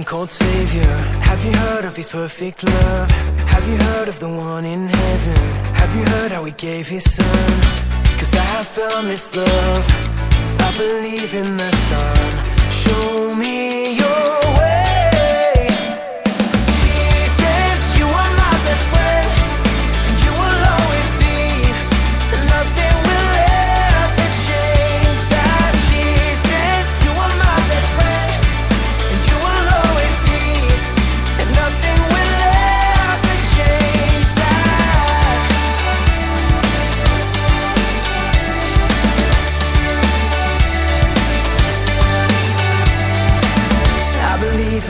called Savior. Have you heard of His perfect love? Have you heard of the one in heaven? Have you heard how He gave His Son? Cause I have found this love. I believe in the Son. Show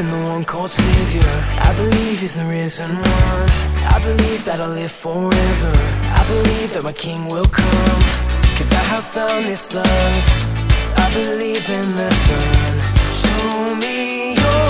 in the one called Savior. I believe He's the risen one. I believe that I'll live forever. I believe that my King will come. Cause I have found this love. I believe in the Son. Show me your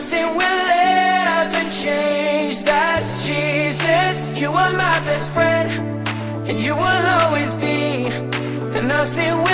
nothing will ever change that. Jesus, you are my best friend, and you will always be. And nothing will.